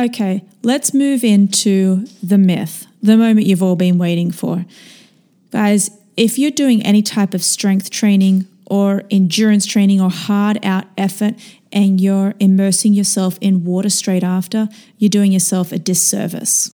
Okay, let's move into the myth, the moment you've all been waiting for. Guys, if you're doing any type of strength training or endurance training or hard out effort and you're immersing yourself in water straight after, you're doing yourself a disservice.